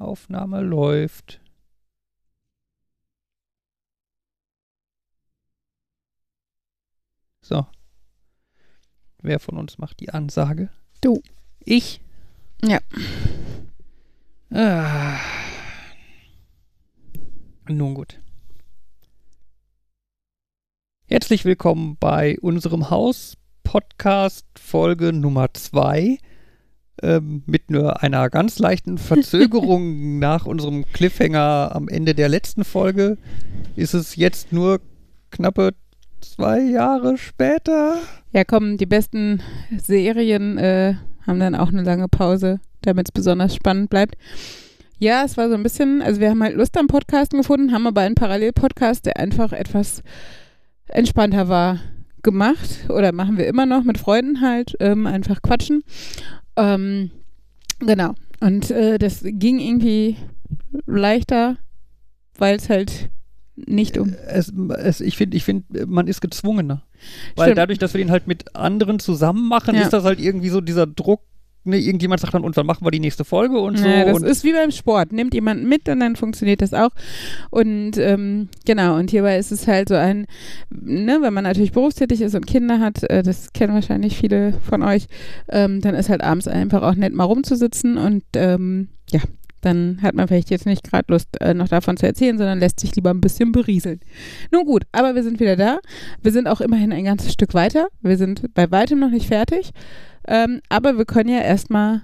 Aufnahme läuft. So. Wer von uns macht die Ansage? Du. Ich? Ja. Ah. Nun gut. Herzlich willkommen bei unserem Haus-Podcast Folge Nummer 2 ähm, mit nur einer ganz leichten Verzögerung nach unserem Cliffhanger am Ende der letzten Folge ist es jetzt nur knappe zwei Jahre später. Ja, komm, die besten Serien äh, haben dann auch eine lange Pause, damit es besonders spannend bleibt. Ja, es war so ein bisschen, also wir haben halt Lust am Podcasten gefunden, haben aber einen Parallelpodcast, der einfach etwas entspannter war, gemacht oder machen wir immer noch mit Freunden halt, ähm, einfach quatschen. Ähm, genau. Und äh, das ging irgendwie leichter, weil es halt nicht um. Es, es, ich finde, ich find, man ist gezwungener. Weil Stimmt. dadurch, dass wir den halt mit anderen zusammen machen, Ja. ist das halt irgendwie so dieser Druck. Ne, irgendjemand sagt dann, und wann machen wir die nächste Folge und so. Ja, das ist wie beim Sport. Nimmt jemand mit und dann funktioniert das auch. Und ähm, genau, und hierbei ist es halt so ein, ne, wenn man natürlich berufstätig ist und Kinder hat, äh, das kennen wahrscheinlich viele von euch, ähm, dann ist halt abends einfach auch nett mal rumzusitzen und ähm, ja, dann hat man vielleicht jetzt nicht gerade Lust, äh, noch davon zu erzählen, sondern lässt sich lieber ein bisschen berieseln. Nun gut, aber wir sind wieder da. Wir sind auch immerhin ein ganzes Stück weiter. Wir sind bei weitem noch nicht fertig. Ähm, aber wir können ja erstmal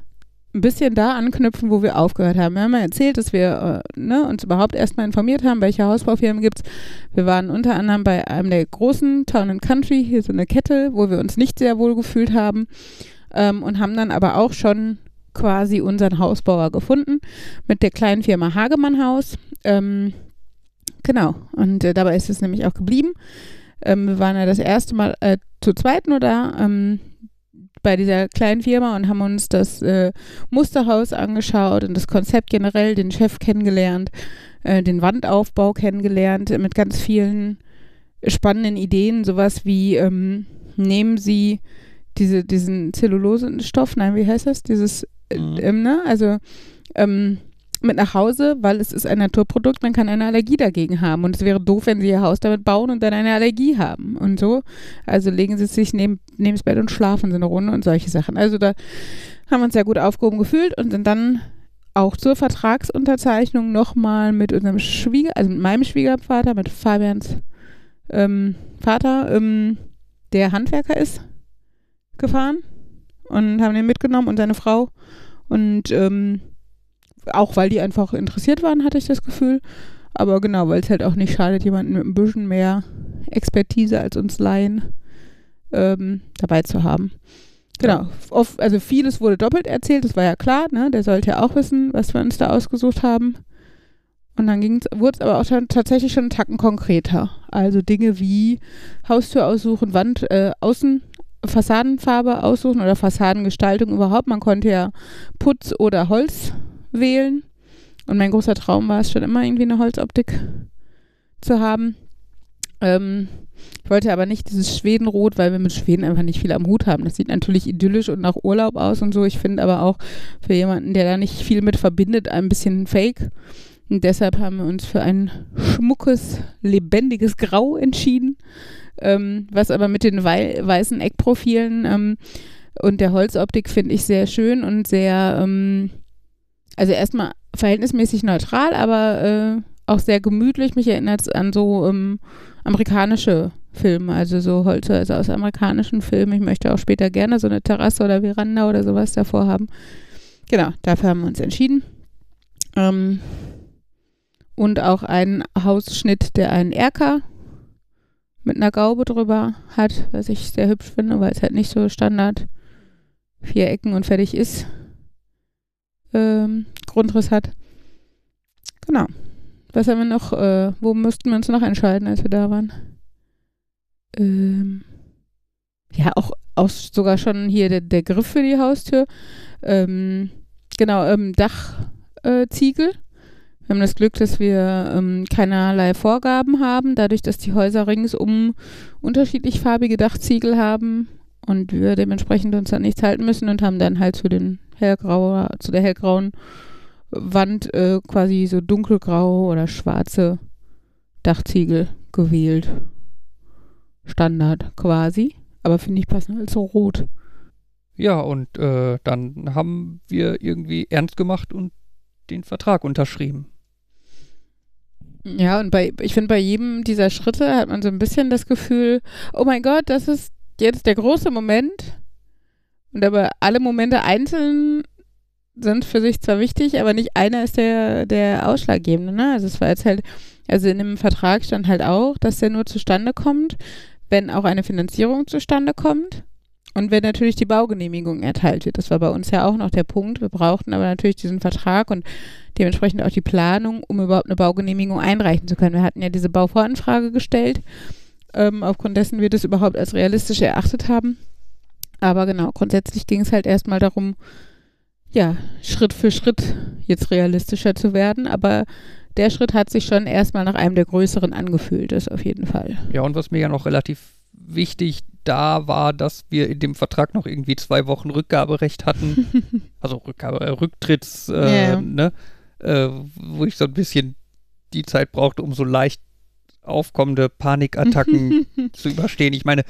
ein bisschen da anknüpfen, wo wir aufgehört haben. Wir haben ja erzählt, dass wir äh, ne, uns überhaupt erstmal informiert haben, welche Hausbaufirmen gibt's. Wir waren unter anderem bei einem der großen Town and Country, hier so eine Kette, wo wir uns nicht sehr wohl gefühlt haben ähm, und haben dann aber auch schon quasi unseren Hausbauer gefunden mit der kleinen Firma Hagemann Haus. Ähm, genau, und äh, dabei ist es nämlich auch geblieben. Ähm, wir waren ja das erste Mal äh, zu zweit nur da ähm, bei dieser kleinen Firma und haben uns das äh, Musterhaus angeschaut und das Konzept generell, den Chef kennengelernt, äh, den Wandaufbau kennengelernt mit ganz vielen spannenden Ideen, sowas wie ähm, nehmen Sie diese, diesen Zellulosenstoff, nein, wie heißt das? Dieses, Mhm. ähm, ne? Also ähm, mit nach Hause, weil es ist ein Naturprodukt, man kann eine Allergie dagegen haben. Und es wäre doof, wenn sie ihr Haus damit bauen und dann eine Allergie haben. Und so. Also legen sie sich neben, neben das Bett und schlafen so eine Runde und solche Sachen. Also da haben wir uns sehr gut aufgehoben gefühlt und sind dann auch zur Vertragsunterzeichnung nochmal mit unserem Schwieger, also mit meinem Schwiegervater, mit Fabians ähm, Vater, ähm, der Handwerker ist, gefahren und haben den mitgenommen und seine Frau. Und ähm, auch weil die einfach interessiert waren, hatte ich das Gefühl. Aber genau, weil es halt auch nicht schadet, jemanden mit ein bisschen mehr Expertise als uns Laien ähm, dabei zu haben. Genau. Oft, also vieles wurde doppelt erzählt, das war ja klar, ne? Der sollte ja auch wissen, was wir uns da ausgesucht haben. Und dann wurde es aber auch tatsächlich schon einen Tacken konkreter. Also Dinge wie Haustür aussuchen, Wand, äh, Außen, Fassadenfarbe aussuchen oder Fassadengestaltung überhaupt. Man konnte ja Putz oder Holz wählen. Und mein großer Traum war es schon immer, irgendwie eine Holzoptik zu haben. Ähm, ich wollte aber nicht dieses Schwedenrot, weil wir mit Schweden einfach nicht viel am Hut haben. Das sieht natürlich idyllisch und nach Urlaub aus und so. Ich finde aber auch für jemanden, der da nicht viel mit verbindet, ein bisschen fake. Und deshalb haben wir uns für ein schmuckes, lebendiges Grau entschieden, ähm, was aber mit den wei weißen Eckprofilen ähm, und der Holzoptik finde ich sehr schön und sehr, ähm, also erstmal verhältnismäßig neutral, aber äh, auch sehr gemütlich. Mich erinnert es an so ähm, amerikanische Filme, also so Holz also aus amerikanischen Filmen. Ich möchte auch später gerne so eine Terrasse oder Veranda oder sowas davor haben. Genau, dafür haben wir uns entschieden. Ähm, und auch einen Hausschnitt, der einen Erker mit einer Gaube drüber hat, was ich sehr hübsch finde, weil es halt nicht so Standard vier Ecken und fertig ist. Ähm, Grundriss hat. Genau. Was haben wir noch? Äh, wo müssten wir uns noch entscheiden, als wir da waren? Ähm, ja, auch, auch sogar schon hier der, der Griff für die Haustür. Ähm, genau, ähm, Dachziegel. Äh. Wir haben das Glück, dass wir ähm, keinerlei Vorgaben haben, dadurch, dass die Häuser ringsum unterschiedlich farbige Dachziegel haben und wir dementsprechend uns an nichts halten müssen und haben dann halt zu den hellgrauer, zu der hellgrauen Wand äh, quasi so dunkelgrau oder schwarze Dachziegel gewählt. Standard quasi. Aber finde ich passend als so rot. Ja, und äh, dann haben wir irgendwie ernst gemacht und den Vertrag unterschrieben. Ja, und bei, ich finde, bei jedem dieser Schritte hat man so ein bisschen das Gefühl, oh mein Gott, das ist jetzt der große Moment. Und aber alle Momente einzeln sind für sich zwar wichtig, aber nicht einer ist der, der ausschlaggebende. Ne? Also es war jetzt halt, also in dem Vertrag stand halt auch, dass der nur zustande kommt, wenn auch eine Finanzierung zustande kommt. Und wenn natürlich die Baugenehmigung erteilt wird, das war bei uns ja auch noch der Punkt. Wir brauchten aber natürlich diesen Vertrag und dementsprechend auch die Planung, um überhaupt eine Baugenehmigung einreichen zu können. Wir hatten ja diese Bauvoranfrage gestellt, ähm, aufgrund dessen wir das überhaupt als realistisch erachtet haben. Aber genau, grundsätzlich ging es halt erstmal darum, ja, Schritt für Schritt jetzt realistischer zu werden. Aber der Schritt hat sich schon erstmal nach einem der größeren angefühlt, das auf jeden Fall. Ja, und was mir ja noch relativ wichtig da war, dass wir in dem Vertrag noch irgendwie zwei Wochen Rückgaberecht hatten. also Rückgabe, äh, Rücktritts, äh, yeah. ne? Äh, wo ich so ein bisschen die Zeit brauchte, um so leicht aufkommende Panikattacken zu überstehen. Ich meine,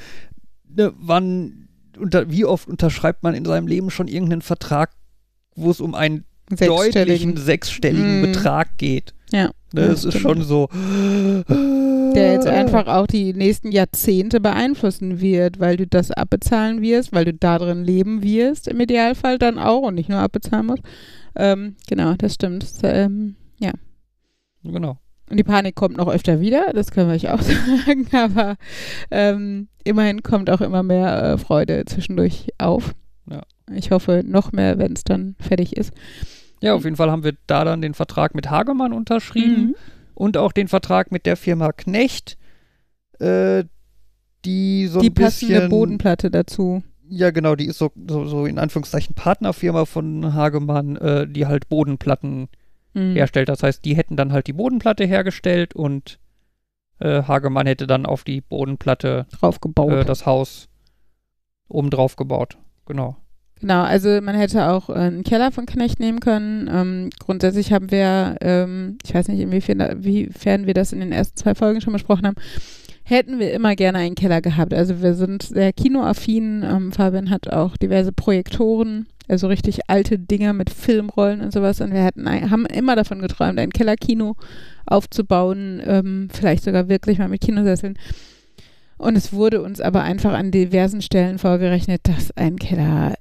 ne, wann, unter, wie oft unterschreibt man in seinem Leben schon irgendeinen Vertrag, wo es um einen deutlichen sechsstelligen mm. Betrag geht? Ja. Ne, das ist schon so. Der jetzt einfach auch die nächsten Jahrzehnte beeinflussen wird, weil du das abbezahlen wirst, weil du da drin leben wirst, im Idealfall dann auch und nicht nur abbezahlen musst. Ähm, genau, das stimmt. Das, ähm, ja. Genau. Und die Panik kommt noch öfter wieder, das können wir euch auch sagen, aber ähm, immerhin kommt auch immer mehr äh, Freude zwischendurch auf. Ja. Ich hoffe noch mehr, wenn es dann fertig ist. Ja, auf jeden Fall haben wir da dann den Vertrag mit Hagemann unterschrieben mhm. und auch den Vertrag mit der Firma Knecht, äh, die so die ein bisschen... Die passende Bodenplatte dazu. Ja, genau, die ist so, so, so in Anführungszeichen Partnerfirma von Hagemann, äh, die halt Bodenplatten mhm. herstellt. Das heißt, die hätten dann halt die Bodenplatte hergestellt und äh, Hagemann hätte dann auf die Bodenplatte draufgebaut. Äh, das Haus oben drauf gebaut. Genau. Genau, also man hätte auch äh, einen Keller von Knecht nehmen können. Ähm, grundsätzlich haben wir, ähm, ich weiß nicht, inwiefern, inwiefern wir das in den ersten zwei Folgen schon besprochen haben, hätten wir immer gerne einen Keller gehabt. Also wir sind sehr kinoaffin. Ähm, Fabian hat auch diverse Projektoren, also richtig alte Dinger mit Filmrollen und sowas. Und wir hatten, haben immer davon geträumt, ein Kellerkino aufzubauen, ähm, vielleicht sogar wirklich mal mit Kinosesseln. Und es wurde uns aber einfach an diversen Stellen vorgerechnet, dass ein Keller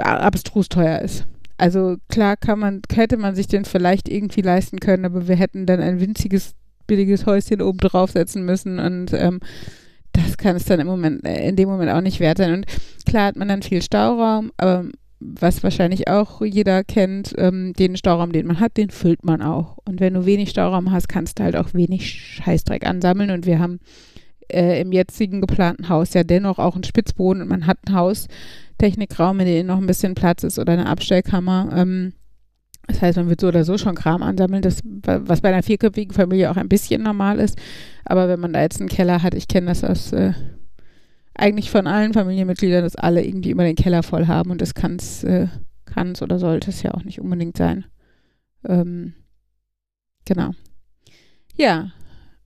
abstrus teuer ist. Also klar kann man, hätte man sich den vielleicht irgendwie leisten können, aber wir hätten dann ein winziges, billiges Häuschen oben draufsetzen müssen und ähm, das kann es dann im Moment, äh, in dem Moment auch nicht wert sein. Und klar hat man dann viel Stauraum, aber was wahrscheinlich auch jeder kennt, ähm, den Stauraum, den man hat, den füllt man auch. Und wenn du wenig Stauraum hast, kannst du halt auch wenig Scheißdreck ansammeln. Und wir haben äh, im jetzigen geplanten Haus ja dennoch auch einen Spitzboden und man hat ein Haus, Technikraum, in dem noch ein bisschen Platz ist oder eine Abstellkammer. Ähm, das heißt, man wird so oder so schon Kram ansammeln, das, was bei einer vierköpfigen Familie auch ein bisschen normal ist. Aber wenn man da jetzt einen Keller hat, ich kenne das aus äh, eigentlich von allen Familienmitgliedern, dass alle irgendwie immer den Keller voll haben und das kann es äh, oder sollte es ja auch nicht unbedingt sein. Ähm, genau. Ja.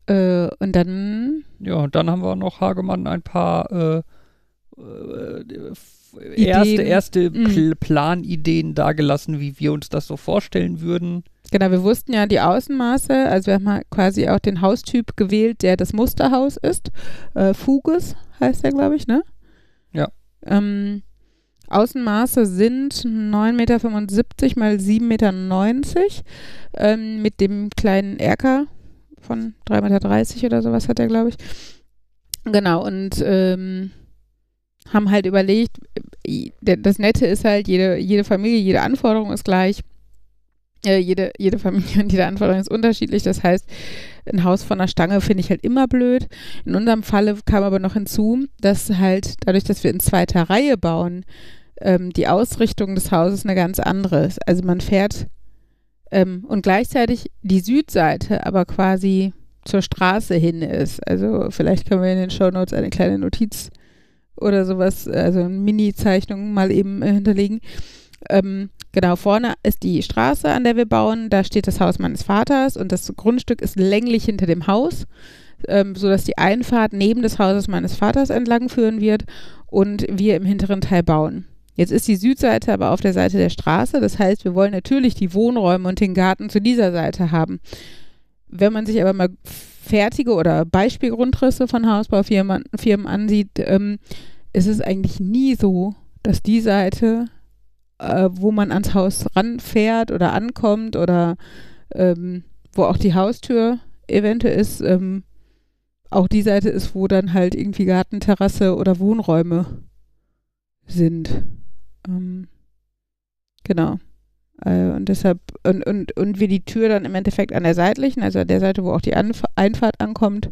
Äh, und dann. Ja, und dann haben wir noch Hagemann ein paar erste, erste mhm. Planideen dargelassen, wie wir uns das so vorstellen würden. Genau, wir wussten ja die Außenmaße, also wir haben quasi auch den Haustyp gewählt, der das Musterhaus ist. Äh, Fuges heißt der, glaube ich, ne? Ja. Ähm, Außenmaße sind 9,75 Meter mal 7,90 Meter ähm, mit dem kleinen Erker von 3,30 Meter oder sowas hat er, glaube ich. Genau, und ähm, haben halt überlegt, das Nette ist halt, jede, jede Familie, jede Anforderung ist gleich. Äh, jede, jede Familie und jede Anforderung ist unterschiedlich. Das heißt, ein Haus von der Stange finde ich halt immer blöd. In unserem Falle kam aber noch hinzu, dass halt dadurch, dass wir in zweiter Reihe bauen, ähm, die Ausrichtung des Hauses eine ganz andere ist. Also man fährt ähm, und gleichzeitig die Südseite aber quasi zur Straße hin ist. Also vielleicht können wir in den Show Notes eine kleine Notiz oder sowas, also eine Mini-Zeichnung mal eben äh, hinterlegen. Ähm, Genau, vorne ist die Straße, an der wir bauen. Da steht das Haus meines Vaters und das Grundstück ist länglich hinter dem Haus, ähm, sodass die Einfahrt neben des Hauses meines Vaters entlang führen wird und wir im hinteren Teil bauen. Jetzt ist die Südseite aber auf der Seite der Straße. Das heißt, wir wollen natürlich die Wohnräume und den Garten zu dieser Seite haben. Wenn man sich aber mal fertige oder Beispielgrundrisse von Hausbaufirmen Firmen ansieht, ähm, ist es eigentlich nie so, dass die Seite, äh, wo man ans Haus ranfährt oder ankommt oder ähm, wo auch die Haustür eventuell ist, ähm, auch die Seite ist, wo dann halt irgendwie Gartenterrasse oder Wohnräume sind. Ähm, genau. Äh, und deshalb, und, und, und wir die Tür dann im Endeffekt an der seitlichen, also an der Seite, wo auch die Anf Einfahrt ankommt,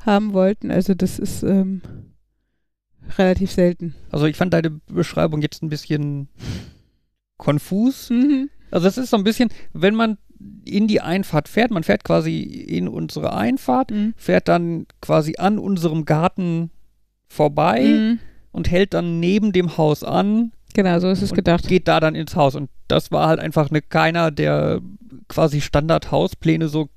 haben wollten. Also das ist ähm, relativ selten. Also ich fand deine Beschreibung jetzt ein bisschen konfus. Mhm. Also es ist so ein bisschen, wenn man in die Einfahrt fährt, man fährt quasi in unsere Einfahrt, mhm. fährt dann quasi an unserem Garten vorbei mhm. und hält dann neben dem Haus an Genau, so ist es gedacht. Geht da dann ins Haus. Und das war halt einfach eine, keiner der quasi Standard-Hauspläne so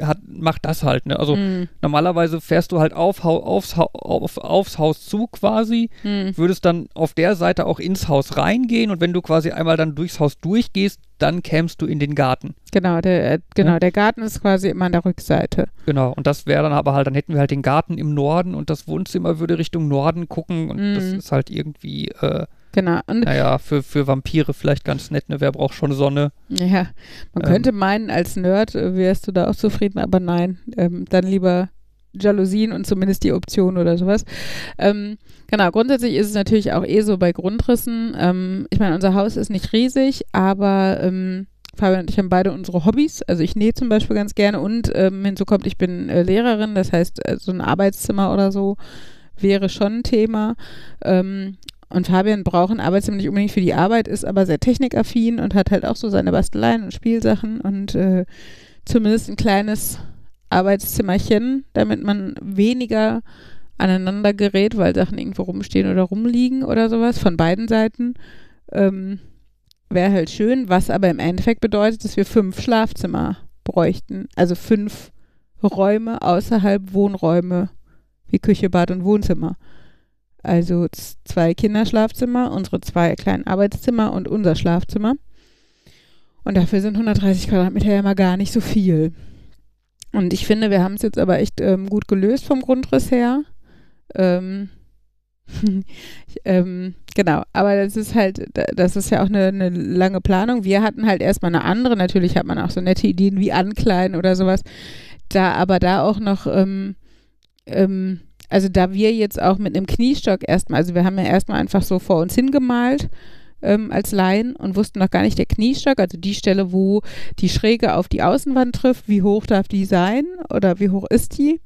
hat, macht das halt. Ne? Also mm. normalerweise fährst du halt auf, aufs, auf, aufs Haus zu quasi, mm. würdest dann auf der Seite auch ins Haus reingehen und wenn du quasi einmal dann durchs Haus durchgehst, dann kämst du in den Garten. Genau, der, äh, genau, ja? der Garten ist quasi immer an der Rückseite. Genau, und das wäre dann aber halt, dann hätten wir halt den Garten im Norden und das Wohnzimmer würde Richtung Norden gucken und mm. das ist halt irgendwie äh, Genau. Und naja, für, für Vampire vielleicht ganz nett, ne? Wer braucht schon Sonne? Ja, man ähm. könnte meinen, als Nerd äh, wärst du da auch zufrieden, aber nein, ähm, dann lieber Jalousien und zumindest die Option oder sowas. Ähm, genau, grundsätzlich ist es natürlich auch eh so bei Grundrissen. Ähm, ich meine, unser Haus ist nicht riesig, aber ähm, Fabian und ich haben beide unsere Hobbys. Also ich nähe zum Beispiel ganz gerne und ähm, hinzu kommt, ich bin äh, Lehrerin, das heißt, äh, so ein Arbeitszimmer oder so wäre schon ein Thema. Ähm, und Fabian braucht ein Arbeitszimmer nicht unbedingt für die Arbeit, ist aber sehr technikaffin und hat halt auch so seine Basteleien und Spielsachen und äh, zumindest ein kleines Arbeitszimmerchen, damit man weniger aneinander gerät, weil Sachen irgendwo rumstehen oder rumliegen oder sowas von beiden Seiten. Ähm, Wäre halt schön, was aber im Endeffekt bedeutet, dass wir fünf Schlafzimmer bräuchten. Also fünf Räume außerhalb Wohnräume wie Küche, Bad und Wohnzimmer. Also zwei Kinderschlafzimmer, unsere zwei kleinen Arbeitszimmer und unser Schlafzimmer. Und dafür sind 130 Quadratmeter ja mal gar nicht so viel. Und ich finde, wir haben es jetzt aber echt ähm, gut gelöst vom Grundriss her. Ähm, ähm, genau, aber das ist halt, das ist ja auch eine, eine, lange Planung. Wir hatten halt erstmal eine andere, natürlich hat man auch so nette Ideen wie Ankleiden oder sowas. Da aber da auch noch ähm, ähm, also da wir jetzt auch mit einem Kniestock erstmal, also wir haben ja erstmal einfach so vor uns hingemalt ähm, als Laien und wussten noch gar nicht der Kniestock, also die Stelle, wo die Schräge auf die Außenwand trifft, wie hoch darf die sein oder wie hoch ist die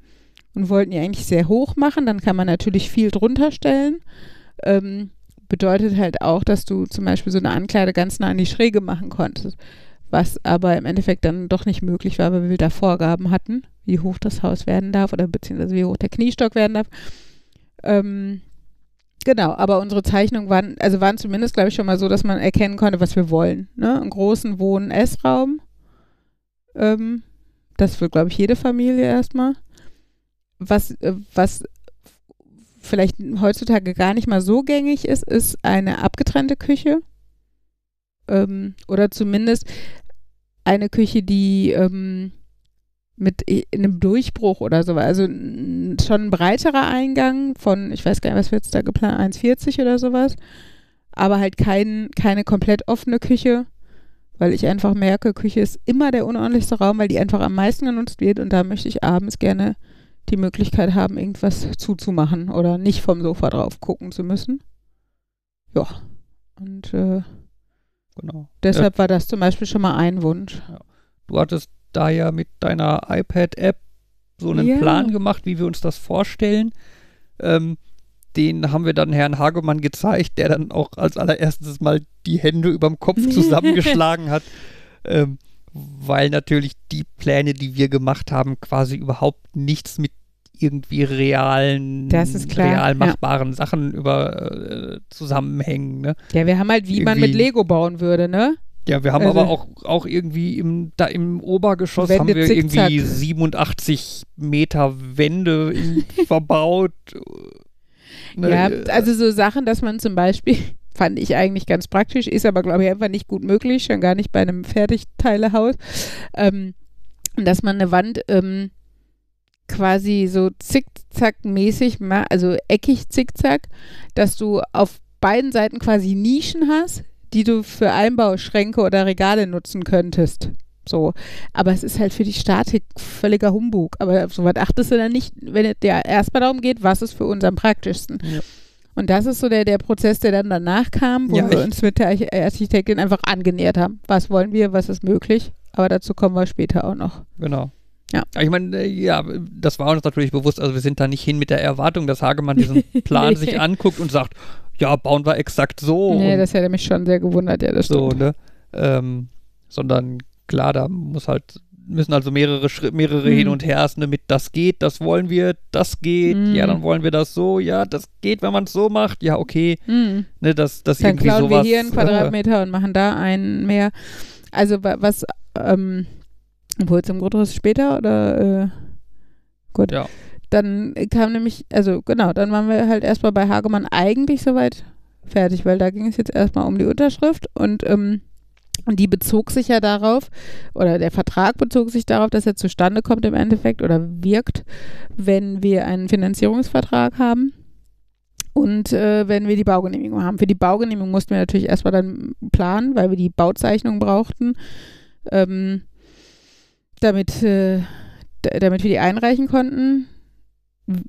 und wollten die eigentlich sehr hoch machen, dann kann man natürlich viel drunter stellen. Ähm, bedeutet halt auch, dass du zum Beispiel so eine Ankleide ganz nah an die Schräge machen konntest, was aber im Endeffekt dann doch nicht möglich war, weil wir da Vorgaben hatten wie hoch das Haus werden darf oder beziehungsweise wie hoch der Kniestock werden darf. Ähm, genau, aber unsere Zeichnungen waren, also waren zumindest, glaube ich, schon mal so, dass man erkennen konnte, was wir wollen. Ne? Einen großen Wohn-Essraum. Ähm, das will, glaube ich, jede Familie erstmal. Was, äh, was vielleicht heutzutage gar nicht mal so gängig ist, ist eine abgetrennte Küche. Ähm, oder zumindest eine Küche, die ähm, mit einem Durchbruch oder so. Also schon ein breiterer Eingang von, ich weiß gar nicht, was wird jetzt da geplant, 1,40 oder sowas. Aber halt kein, keine komplett offene Küche, weil ich einfach merke, Küche ist immer der unordentlichste Raum, weil die einfach am meisten genutzt wird und da möchte ich abends gerne die Möglichkeit haben, irgendwas zuzumachen oder nicht vom Sofa drauf gucken zu müssen. Ja. Und äh, genau. deshalb ja. war das zum Beispiel schon mal ein Wunsch. Ja. Du hattest da ja mit deiner iPad-App so einen yeah. Plan gemacht, wie wir uns das vorstellen. Ähm, den haben wir dann Herrn Hagemann gezeigt, der dann auch als allererstes mal die Hände überm Kopf zusammengeschlagen hat, ähm, weil natürlich die Pläne, die wir gemacht haben, quasi überhaupt nichts mit irgendwie realen, real ja. machbaren Sachen über äh, zusammenhängen. Ne? Ja, wir haben halt, wie man mit Irgendwie- Lego bauen würde, ne? Ja, wir haben Also- aber auch, auch irgendwie im, da im Obergeschoss Wände haben wir zickzack. irgendwie 87 Meter Wände verbaut. Ne, Ja, äh, also so Sachen, dass man zum Beispiel, fand ich eigentlich ganz praktisch, ist aber, glaube ich, einfach nicht gut möglich, schon gar nicht bei einem Fertigteilehaus, ähm, dass man eine Wand ähm, quasi so zickzack-mäßig, also eckig zickzack, dass du auf beiden Seiten quasi Nischen hast, die du für Einbauschränke oder Regale nutzen könntest. So. Aber es ist halt für die Statik völliger Humbug. Aber so was achtest du dann nicht, wenn es dir erstmal darum geht, was ist für uns am praktischsten. Ja. Und das ist so der, der Prozess, der dann danach kam, wo Ja, wir uns mit der Arch- Architektin einfach angenähert haben. Was wollen wir, was ist möglich? Aber dazu kommen wir später auch noch. Genau. Ja. Ich meine, äh, ja, das war uns natürlich bewusst. Also wir sind da nicht hin mit der Erwartung, dass Hagemann diesen Plan sich anguckt und sagt, ja, bauen wir exakt so. nee, das hätte mich schon sehr gewundert, ja, das so, stimmt. ne? Ähm, sondern klar, da muss halt, müssen also mehrere Schritt, mehrere Mhm. hin und her ne, mit das geht, das wollen wir, das geht, Mhm. ja, dann wollen wir das so, ja, das geht, wenn man es so macht, ja, okay, Hm. ne, dass das Dann irgendwie klauen sowas. wir hier einen äh, Quadratmeter und machen da einen mehr. Also wa- was, ähm, obwohl zum Grundriss später oder äh, gut. Ja. Dann kam nämlich, also genau, dann waren wir halt erstmal bei Hagemann eigentlich soweit fertig, weil da ging es jetzt erstmal um die Unterschrift und ähm, und die bezog sich ja darauf, oder der Vertrag bezog sich darauf, dass er zustande kommt im Endeffekt oder wirkt, wenn wir einen Finanzierungsvertrag haben und äh, wenn wir die Baugenehmigung haben. Für die Baugenehmigung mussten wir natürlich erstmal dann planen, weil wir die Bauzeichnung brauchten, ähm, damit, äh, damit wir die einreichen konnten.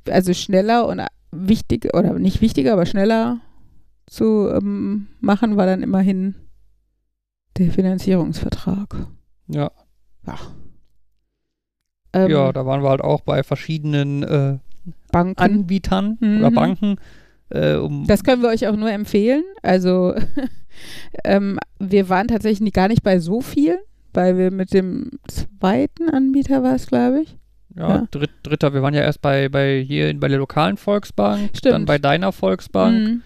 Also schneller und wichtig, oder nicht wichtiger, aber schneller zu ähm, machen, war dann immerhin der Finanzierungsvertrag. Ja, Ja. Ähm, ja, da waren wir halt auch bei verschiedenen äh, Banken. Anbietern Mhm. oder Banken. Äh, um, Das können wir euch auch nur empfehlen. Also ähm, wir waren tatsächlich gar nicht bei so viel, weil wir mit dem zweiten Anbieter war es, glaube ich. ja, ja. Dritt, dritter, wir waren ja erst bei, bei hier bei der lokalen Volksbank, Stimmt. dann bei deiner Volksbank Mhm.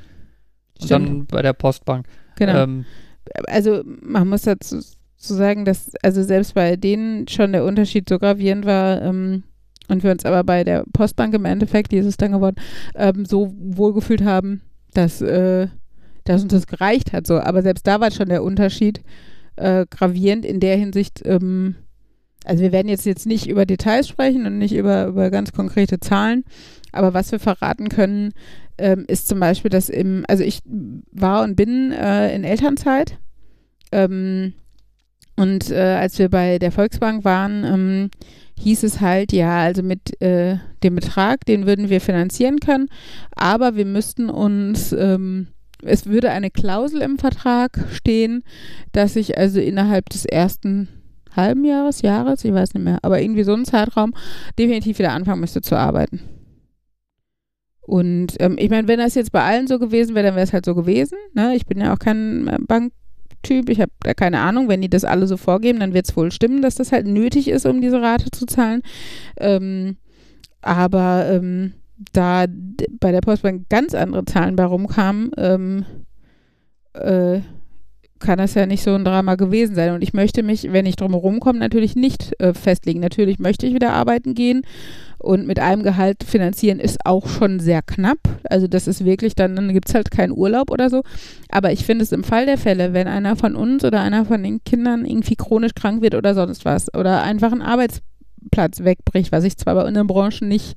und Stimmt. dann bei der Postbank. Genau. Ähm, also man muss dazu zu sagen, dass also selbst bei denen schon der Unterschied so gravierend war ähm, und wir uns aber bei der Postbank im Endeffekt, die ist es dann geworden, ähm, so wohlgefühlt haben, dass, äh, dass uns das gereicht hat. So. Aber selbst da war schon der Unterschied äh, gravierend in der Hinsicht, ähm, also wir werden jetzt, jetzt nicht über Details sprechen und nicht über, über ganz konkrete Zahlen, aber was wir verraten können, ähm, ist zum Beispiel, dass im, also ich war und bin äh, in Elternzeit ähm, und äh, als wir bei der Volksbank waren, ähm, hieß es halt, ja, also mit äh, dem Betrag, den würden wir finanzieren können, aber wir müssten uns, ähm, es würde eine Klausel im Vertrag stehen, dass ich also innerhalb des ersten halben Jahres, Jahres, ich weiß nicht mehr, aber irgendwie so einen Zeitraum definitiv wieder anfangen müsste zu arbeiten. Und ähm, ich meine, wenn das jetzt bei allen so gewesen wäre, dann wäre es halt so gewesen. Ne? Ich bin ja auch kein äh, Banktyp, ich habe da keine Ahnung. Wenn die das alle so vorgeben, dann wird es wohl stimmen, dass das halt nötig ist, um diese Rate zu zahlen. Ähm, aber ähm, da bei der Postbank ganz andere Zahlen bei rumkamen, ähm, äh, kann das ja nicht so ein Drama gewesen sein. Und ich möchte mich, wenn ich drum herum komme, natürlich nicht äh, festlegen. Natürlich möchte ich wieder arbeiten gehen und mit einem Gehalt finanzieren ist auch schon sehr knapp. Also das ist wirklich, dann, dann gibt es halt keinen Urlaub oder so. Aber ich finde es im Fall der Fälle, wenn einer von uns oder einer von den Kindern irgendwie chronisch krank wird oder sonst was oder einfach einen Arbeitsplatz wegbricht, was ich zwar bei unseren Branchen nicht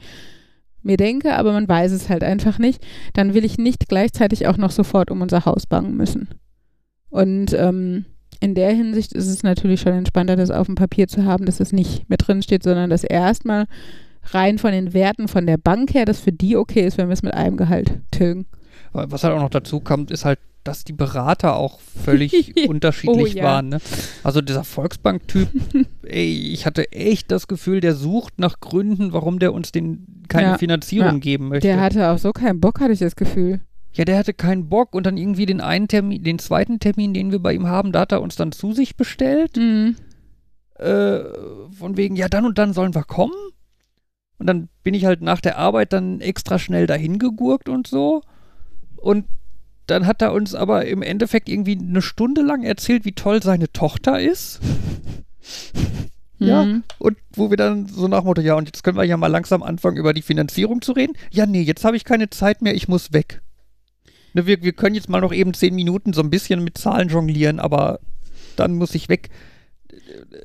mir denke, aber man weiß es halt einfach nicht, dann will ich nicht gleichzeitig auch noch sofort um unser Haus bangen müssen. Und ähm, in der Hinsicht ist es natürlich schon entspannter, das auf dem Papier zu haben, dass es nicht mit drin steht, sondern dass erstmal rein von den Werten von der Bank her, das für die okay ist, wenn wir es mit einem Gehalt tilgen. Was halt auch noch dazu kommt, ist halt, dass die Berater auch völlig unterschiedlich Oh ja. waren. Ne? Also dieser Volksbank-Typ, ey, ich hatte echt das Gefühl, der sucht nach Gründen, warum der uns den keine Ja, Finanzierung ja. geben möchte. Der hatte auch so keinen Bock, hatte ich das Gefühl. ja, der hatte keinen Bock und dann irgendwie den einen Termin, den zweiten Termin, den wir bei ihm haben, da hat er uns dann zu sich bestellt. Mhm. Äh, von wegen, ja, dann und dann sollen wir kommen. Und dann bin ich halt nach der Arbeit dann extra schnell dahin gegurkt und so. Und dann hat er uns aber im Endeffekt irgendwie eine Stunde lang erzählt, wie toll seine Tochter ist. Ja, Mhm. und wo wir dann so nach Motto, ja, und jetzt können wir ja mal langsam anfangen, über die Finanzierung zu reden. Ja, nee, jetzt habe ich keine Zeit mehr, ich muss weg. Ne, wir, wir können jetzt mal noch eben zehn Minuten so ein bisschen mit Zahlen jonglieren, aber dann muss ich weg.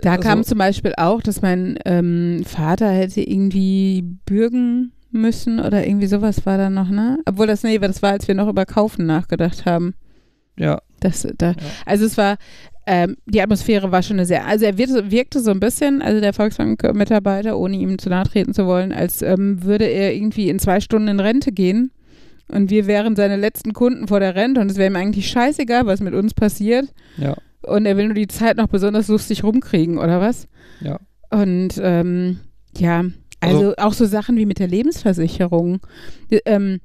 Da Also- kam zum Beispiel auch, dass mein ähm, Vater hätte irgendwie bürgen müssen oder irgendwie sowas war da noch, ne? Obwohl das, nee, das war, als wir noch über Kaufen nachgedacht haben. Ja, Das, da, Also es war, ähm, die Atmosphäre war schon eine sehr, also er wirkte, wirkte so ein bisschen, also der Volksbank-Mitarbeiter, ohne ihm zu nahe treten zu wollen, als ähm, würde er irgendwie in zwei Stunden in Rente gehen und wir wären seine letzten Kunden vor der Rente und es wäre ihm eigentlich scheißegal, was mit uns passiert ja, und er will nur die Zeit noch besonders lustig rumkriegen oder was? ja. Und ähm, ja, also, Also- auch so Sachen wie mit der Lebensversicherung. Die, Ähm,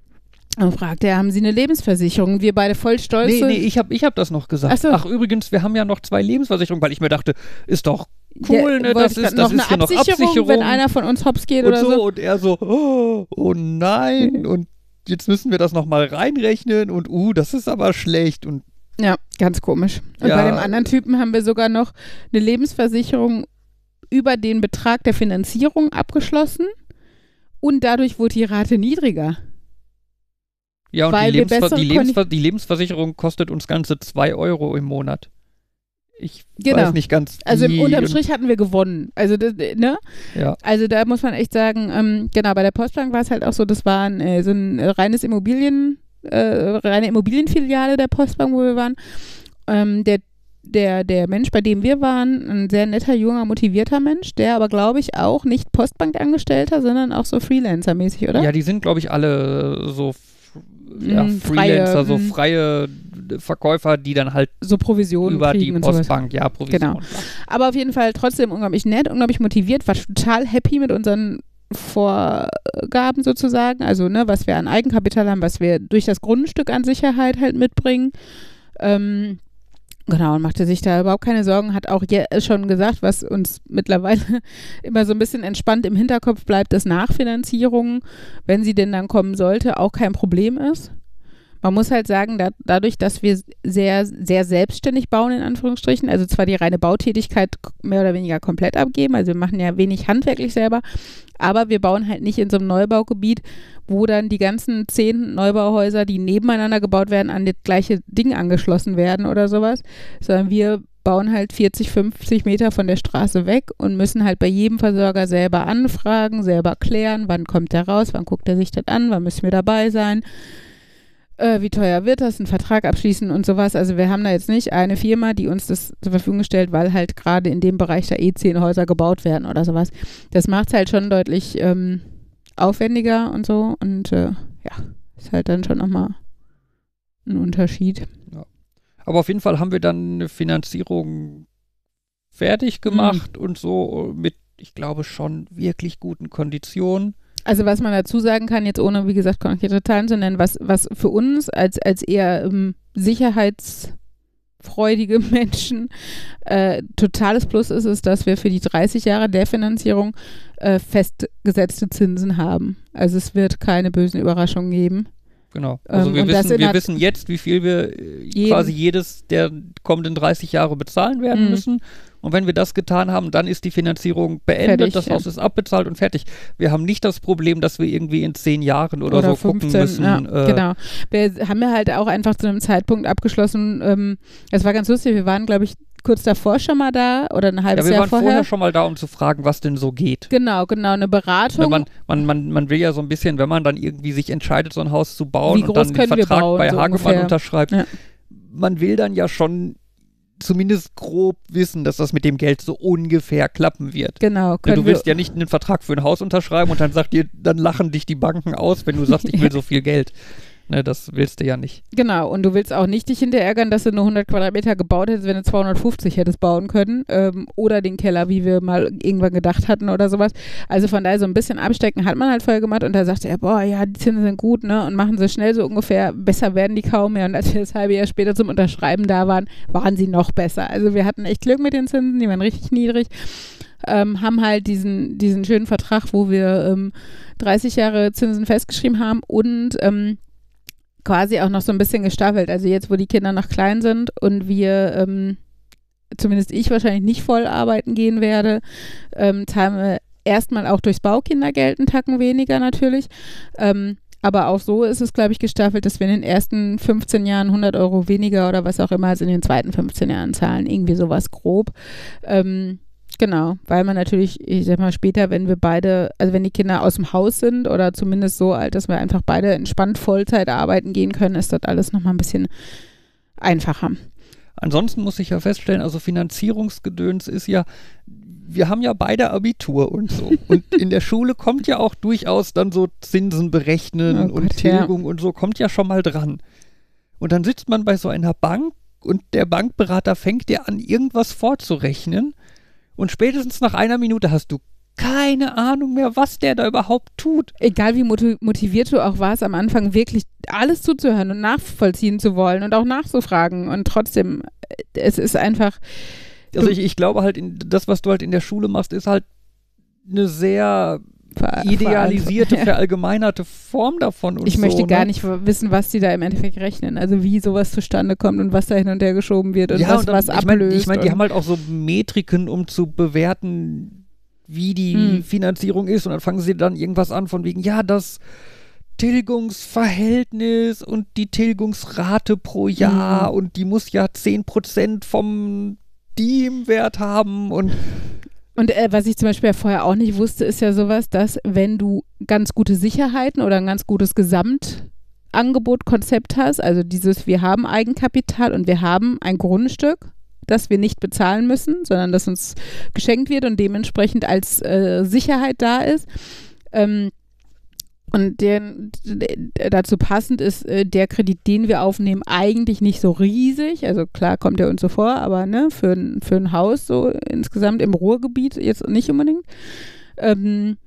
dann fragt er, haben Sie eine Lebensversicherung? Wir beide voll stolz. Nee, nee, ich habe ich hab das noch gesagt. Ach so. Ach, übrigens, wir haben ja noch zwei Lebensversicherungen, weil ich mir dachte, ist doch cool, ne? wollte Das ist, das noch ist hier eine noch Absicherung, Absicherung. wenn einer von uns hops geht und oder so, so. und er so, oh, oh nein, und jetzt müssen wir das nochmal reinrechnen und uh, das ist aber schlecht und Ja, ganz komisch. Und Ja. bei dem anderen Typen haben wir sogar noch eine Lebensversicherung über den Betrag der Finanzierung abgeschlossen und dadurch wurde die Rate niedriger. ja, und die, Lebensver die, Lebensver die Lebensversicherung kostet uns ganze zwei Euro im Monat. Ich Genau. weiß nicht ganz. Also im unterm Strich hatten wir gewonnen. Also, das, ne? Ja, Also da muss man echt sagen, ähm, genau, bei der Postbank war es halt auch so, das war ein, äh, so ein äh, reines Immobilien, äh, reine Immobilienfiliale der Postbank, wo wir waren. Ähm, der, der, der Mensch, bei dem wir waren, ein sehr netter, junger, motivierter Mensch, der aber, glaube ich, auch nicht Postbankangestellter, sondern auch so Freelancer-mäßig, oder? ja, die sind, glaube ich, alle so ja, Mm, freie, Freelancer, so mm. freie Verkäufer, die dann halt so Provisionen über die und sowas. Postbank, ja, Provision. Genau. Aber auf jeden Fall trotzdem unglaublich nett, unglaublich motiviert, war total happy mit unseren Vorgaben sozusagen, also ne, was wir an Eigenkapital haben, was wir durch das Grundstück an Sicherheit halt mitbringen. Ähm, genau, und machte sich da überhaupt keine Sorgen, hat auch schon gesagt, was uns mittlerweile immer so ein bisschen entspannt im Hinterkopf bleibt, dass Nachfinanzierung, wenn sie denn dann kommen sollte, auch kein Problem ist. Man muss halt sagen, da, dadurch, dass wir sehr, sehr selbstständig bauen, in Anführungsstrichen, also zwar die reine Bautätigkeit mehr oder weniger komplett abgeben, also wir machen ja wenig handwerklich selber, aber wir bauen halt nicht in so einem Neubaugebiet, wo dann die ganzen zehn Neubauhäuser, die nebeneinander gebaut werden, an das gleiche Ding angeschlossen werden oder sowas, sondern wir bauen halt 40, 50 Meter von der Straße weg und müssen halt bei jedem Versorger selber anfragen, selber klären, wann kommt der raus, wann guckt er sich das an, wann müssen wir dabei sein äh, wie teuer wird das, einen Vertrag abschließen und sowas. Also wir haben da jetzt nicht eine Firma, die uns das zur Verfügung stellt, weil halt gerade in dem Bereich da eh zehn Häuser gebaut werden oder sowas. Das macht es halt schon deutlich ähm, aufwendiger und so und äh, ja, ist halt dann schon nochmal ein Unterschied. Aber auf jeden Fall haben wir dann eine Finanzierung fertig gemacht und so mit, ich glaube, schon wirklich guten Konditionen. Also was man dazu sagen kann, jetzt ohne, wie gesagt, konkrete Zahlen zu nennen, was, was für uns als, als eher ähm, sicherheitsfreudige Menschen äh, totales Plus ist, ist, dass wir für die 30 Jahre der Finanzierung äh, festgesetzte Zinsen haben. Also es wird keine bösen Überraschungen geben. Genau. Also Ähm, wir, wissen, wir wissen jetzt, wie viel wir äh, quasi jedes der kommenden 30 Jahre bezahlen werden Mhm. müssen. Und wenn wir das getan haben, dann ist die Finanzierung beendet, Fertig, das ja. Haus ist abbezahlt und fertig. Wir haben nicht das Problem, dass wir irgendwie in zehn Jahren oder, so gucken müssen. ja, äh, genau. Wir haben ja halt auch einfach zu einem Zeitpunkt abgeschlossen, ähm, es war ganz lustig, wir waren, glaube ich, kurz davor schon mal da oder ein Ja, halbes wir Jahr waren vorher. vorher. schon mal da, um zu fragen, was denn so geht. Genau, genau, eine Ne, Beratung. man, man, man, man will ja so ein bisschen, wenn man dann irgendwie sich entscheidet, so ein Haus zu bauen Wie und dann den wir Vertrag bauen, bei so Hagemann ungefähr. unterschreibt, Ja. man will dann ja schon zumindest grob wissen, dass das mit dem Geld so ungefähr klappen wird. genau, können du willst ja nicht einen Vertrag für ein Haus unterschreiben und dann sagt dir, dann lachen dich die Banken aus, wenn du sagst, ich will so viel Geld. Ne, das willst du ja nicht. genau, und du willst auch nicht dich hinterher ärgern, dass du nur 100 Quadratmeter gebaut hättest, wenn du 250 hättest bauen können ähm, oder den Keller, wie wir mal irgendwann gedacht hatten oder sowas. Also von daher so ein bisschen abstecken hat man halt vorher gemacht und da sagte er, boah, ja, die Zinsen sind gut, ne, und machen sie schnell so ungefähr, besser werden die kaum mehr und als wir das halbe Jahr später zum Unterschreiben da waren, waren sie noch besser. Also wir hatten echt Glück mit den Zinsen, die waren richtig niedrig. ähm, haben halt diesen, diesen schönen Vertrag, wo wir ähm, 30 Jahre Zinsen festgeschrieben haben und ähm, quasi auch noch so ein bisschen gestaffelt. Also jetzt, wo die Kinder noch klein sind und wir, ähm, zumindest ich wahrscheinlich nicht voll arbeiten gehen werde, ähm, zahlen wir erstmal auch durchs Baukindergeld einen Tacken weniger natürlich. Ähm, aber auch so ist es, glaube ich, gestaffelt, dass wir in den ersten 15 Jahren 100 Euro weniger oder was auch immer als in den zweiten 15 Jahren zahlen. Irgendwie sowas grob. Ähm, genau, weil man natürlich, ich sag mal, später, wenn wir beide, also wenn die Kinder aus dem Haus sind oder zumindest so alt, dass wir einfach beide entspannt Vollzeit arbeiten gehen können, ist das alles nochmal ein bisschen einfacher. Ansonsten muss ich ja feststellen, also Finanzierungsgedöns ist ja, wir haben ja beide Abitur und so. Und in der Schule kommt ja auch durchaus dann so Zinsen berechnen Oh und Gott, ja. Tilgung und so, kommt ja schon mal dran. Und dann sitzt man bei so einer Bank und der Bankberater fängt dir an, irgendwas vorzurechnen. Und spätestens nach einer Minute hast du keine Ahnung mehr, was der da überhaupt tut. Egal wie moti- motiviert du auch warst, am Anfang wirklich alles zuzuhören und nachvollziehen zu wollen und auch nachzufragen. Und trotzdem, äh, es ist einfach, Also ich, ich glaube halt, in, das, was du halt in der Schule machst, ist halt eine sehr ver- idealisierte, ver- verallgemeinerte Form davon. Und Ich so, möchte ne? gar nicht wissen, was die da im Endeffekt rechnen. Also wie sowas zustande kommt und was da hin und her geschoben wird und ja, was und dann, was ich meine, ablöst. ich mein, die haben halt auch so Metriken, um zu bewerten, wie die Hm. Finanzierung ist. Und dann fangen sie dann irgendwas an von wegen, ja, das Tilgungsverhältnis und die Tilgungsrate pro Jahr Hm. und die muss ja 10% vom Teamwert haben und Und äh, was ich zum Beispiel ja vorher auch nicht wusste, ist ja sowas, dass wenn du ganz gute Sicherheiten oder ein ganz gutes Gesamtangebotkonzept hast, also dieses, wir haben Eigenkapital und wir haben ein Grundstück, das wir nicht bezahlen müssen, sondern das uns geschenkt wird und dementsprechend als äh, Sicherheit da ist. Ähm, und den, dazu passend ist äh, der Kredit, den wir aufnehmen, eigentlich nicht so riesig. Also klar kommt er uns so vor, aber ne, für, ein- für ein Haus so insgesamt im Ruhrgebiet jetzt nicht unbedingt. Ähm,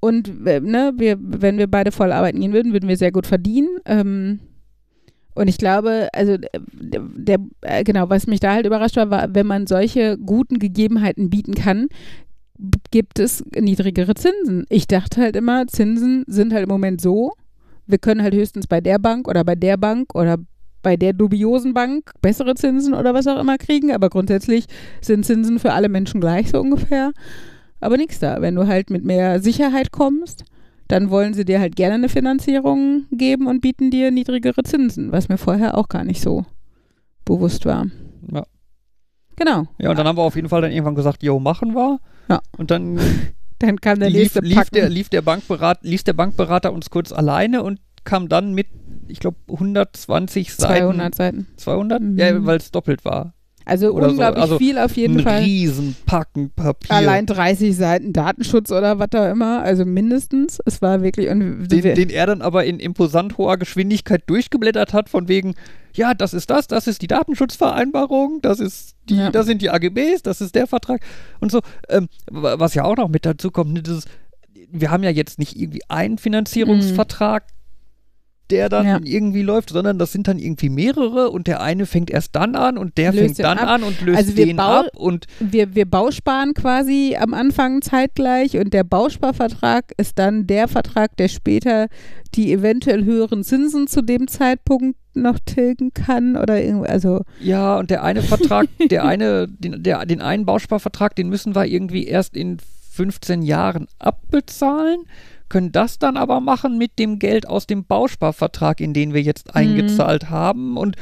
und äh, ne, wir, wenn wir beide voll arbeiten gehen würden, würden wir sehr gut verdienen. Ähm, und ich glaube, also äh, der, der genau, was mich da halt überrascht war, war, wenn man solche guten Gegebenheiten bieten kann, gibt es niedrigere Zinsen. Ich dachte halt immer, Zinsen sind halt im Moment so, wir können halt höchstens bei der Bank oder bei der Bank oder bei der dubiosen Bank bessere Zinsen oder was auch immer kriegen, aber grundsätzlich sind Zinsen für alle Menschen gleich so ungefähr. Aber nichts da. Wenn du halt mit mehr Sicherheit kommst, dann wollen sie dir halt gerne eine Finanzierung geben und bieten dir niedrigere Zinsen, was mir vorher auch gar nicht so bewusst war. Ja. Genau. Ja, und dann haben wir auf jeden Fall dann irgendwann gesagt, jo, machen wir. Ja. Und dann Dann kam der lief, nächste lief, Packen. der, lief, der Bankberat, ließ der Bankberater uns kurz alleine und kam dann mit, ich glaube, 120 Seiten. 200 Seiten. 200? Mhm. Ja, weil es doppelt war. Also Oder so. unglaublich Also viel auf jeden Ein Fall. Riesenpacken Papier. Allein 30 Seiten Datenschutz oder was da immer, also mindestens. Es war wirklich den, den er dann aber in imposant hoher Geschwindigkeit durchgeblättert hat, von wegen, ja, das ist das, das ist die Datenschutzvereinbarung, das ist die, Ja. das sind die AGBs, das ist der Vertrag und so. Ähm, wa- was ja auch noch mit dazu kommt, ne, dieses, wir haben ja jetzt nicht irgendwie einen Finanzierungsvertrag, der dann Ja. irgendwie läuft, sondern das sind dann irgendwie mehrere und der eine fängt erst dann an und der Löst fängt dann ab. an und löst Also den ab und wir, wir bausparen quasi am Anfang zeitgleich und der Bausparvertrag ist dann der Vertrag, der später die eventuell höheren Zinsen zu dem Zeitpunkt noch tilgen kann oder irgendwie, also Ja, und der eine Vertrag, der eine, den, der, den einen Bausparvertrag, den müssen wir irgendwie erst in 15 Jahren abbezahlen, können das dann aber machen mit dem Geld aus dem Bausparvertrag, in den wir jetzt eingezahlt haben. Und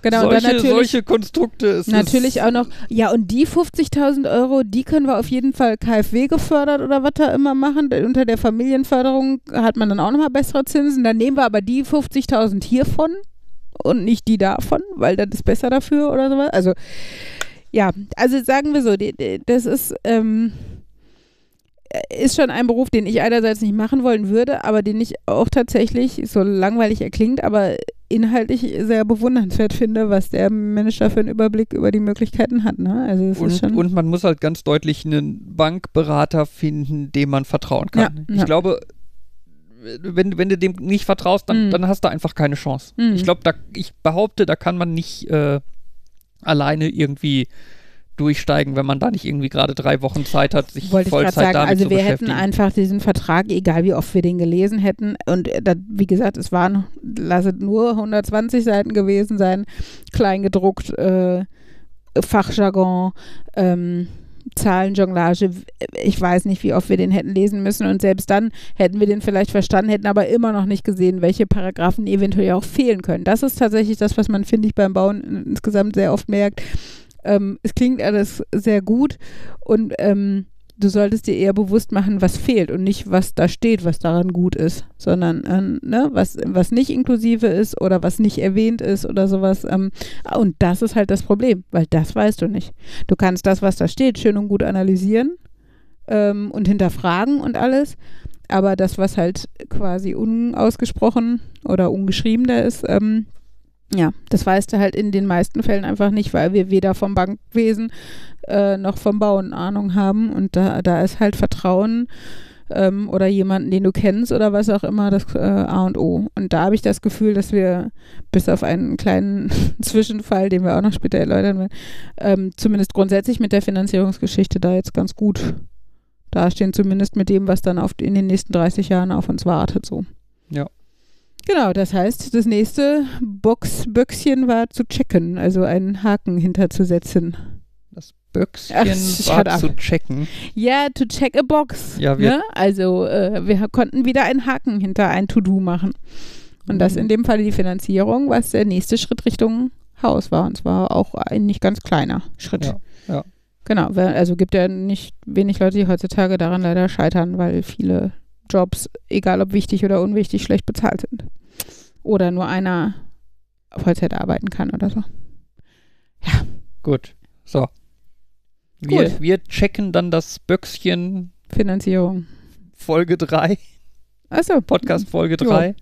genau, und solche, dann natürlich, solche Konstrukte. Es natürlich ist, auch noch, ja und die 50.000 Euro, die können wir auf jeden Fall KfW gefördert oder was da immer machen. Unter der Familienförderung hat man dann auch nochmal bessere Zinsen. Dann nehmen wir aber die 50.000 hiervon und nicht die davon, weil das ist besser dafür oder sowas. Also ja, also sagen wir so, das ist, ähm, ist schon ein Beruf, den ich einerseits nicht machen wollen würde, aber den ich auch tatsächlich, so langweilig er klingt, aber inhaltlich sehr bewundernswert finde, was der Mensch da für einen Überblick über die Möglichkeiten hat. Ne? Also Und, und man muss halt ganz deutlich einen Bankberater finden, dem man vertrauen kann. Ja, ich ja. glaube, wenn, wenn du dem nicht vertraust, dann, Mhm. dann hast du einfach keine Chance. Mhm. Ich glaube, ich behaupte, da kann man nicht äh, alleine irgendwie durchsteigen, wenn man da nicht irgendwie gerade drei Wochen Zeit hat, sich Wollte ich Vollzeit sagen, damit also zu wir beschäftigen. hätten einfach diesen Vertrag, egal wie oft wir den gelesen hätten, und äh, da, wie gesagt, es waren, lass es nur 120 Seiten gewesen sein, kleingedruckt, äh, Fachjargon, ähm, Zahlenjonglage, ich weiß nicht, wie oft wir den hätten lesen müssen und selbst dann hätten wir den vielleicht verstanden, hätten aber immer noch nicht gesehen, welche Paragraphen eventuell auch fehlen können. Das ist tatsächlich das, was man, finde ich, beim Bauen insgesamt sehr oft merkt. Ähm, es klingt alles sehr gut und ähm, du solltest dir eher bewusst machen, was fehlt und nicht, was da steht, was daran gut ist, sondern ähm, ne, was, was nicht inklusive ist oder was nicht erwähnt ist oder sowas. Ähm, und das ist halt das Problem, weil das weißt du nicht. Du kannst das, was da steht, schön und gut analysieren ähm, und hinterfragen und alles. Aber das, was halt quasi unausgesprochen oder ungeschrieben da ist, ähm, ja, das weißt du halt in den meisten Fällen einfach nicht, weil wir weder vom Bankwesen äh, noch vom Bauen Ahnung haben. Und da, da ist halt Vertrauen ähm, oder jemanden, den du kennst oder was auch immer, das äh, A und O. Und da habe ich das Gefühl, dass wir bis auf einen kleinen Zwischenfall, den wir auch noch später erläutern werden, ähm, zumindest grundsätzlich mit der Finanzierungsgeschichte da jetzt ganz gut dastehen, zumindest mit dem, was dann auf, in den nächsten 30 Jahren auf uns wartet. So. Ja. Genau, das heißt, das nächste Boxböckchen war zu checken, also einen Haken hinterzusetzen. das Böckschen Ach, war zu checken. Ja, to check a box. Ja, wir- ne? Also äh, wir konnten wieder einen Haken hinter ein To-Do machen. Und das Mhm. in dem Fall die Finanzierung, was der nächste Schritt Richtung Haus war. Und zwar auch ein nicht ganz kleiner Schritt. Ja, ja. Genau, also gibt ja nicht wenig Leute, die heutzutage daran leider scheitern, weil viele Jobs, egal ob wichtig oder unwichtig, schlecht bezahlt sind. Oder nur einer Vollzeit arbeiten kann oder so. Gut. So. Wir, Gut. wir checken dann das Böckschen Finanzierung. Folge 3, Achso, Podcast Folge Ja. 3.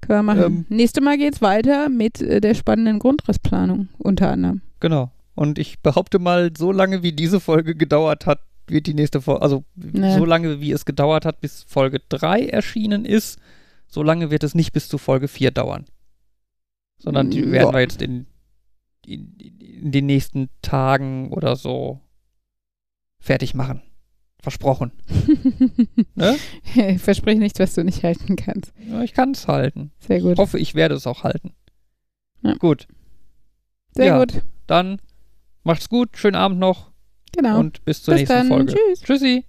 Können wir machen. Ähm. Nächstes Mal geht's weiter mit äh, der spannenden Grundrissplanung unter anderem. Genau. Und ich behaupte mal, so lange wie diese Folge gedauert hat, wird die nächste Folge, also Nee. so lange wie es gedauert hat, bis Folge 3 erschienen ist, so lange wird es nicht bis zu Folge 4 dauern. Sondern die Ja. werden wir jetzt in, in, in den nächsten Tagen oder so fertig machen. Versprochen. Ne? Versprich nichts, was du nicht halten kannst. Ja, ich kann es halten. Sehr Ich gut. hoffe, ich werde es auch halten. Ja. Gut, Sehr ja. gut. dann macht's gut, schönen Abend noch Genau. und bis zur Bis nächsten dann. Folge. Tschüss. Tschüssi.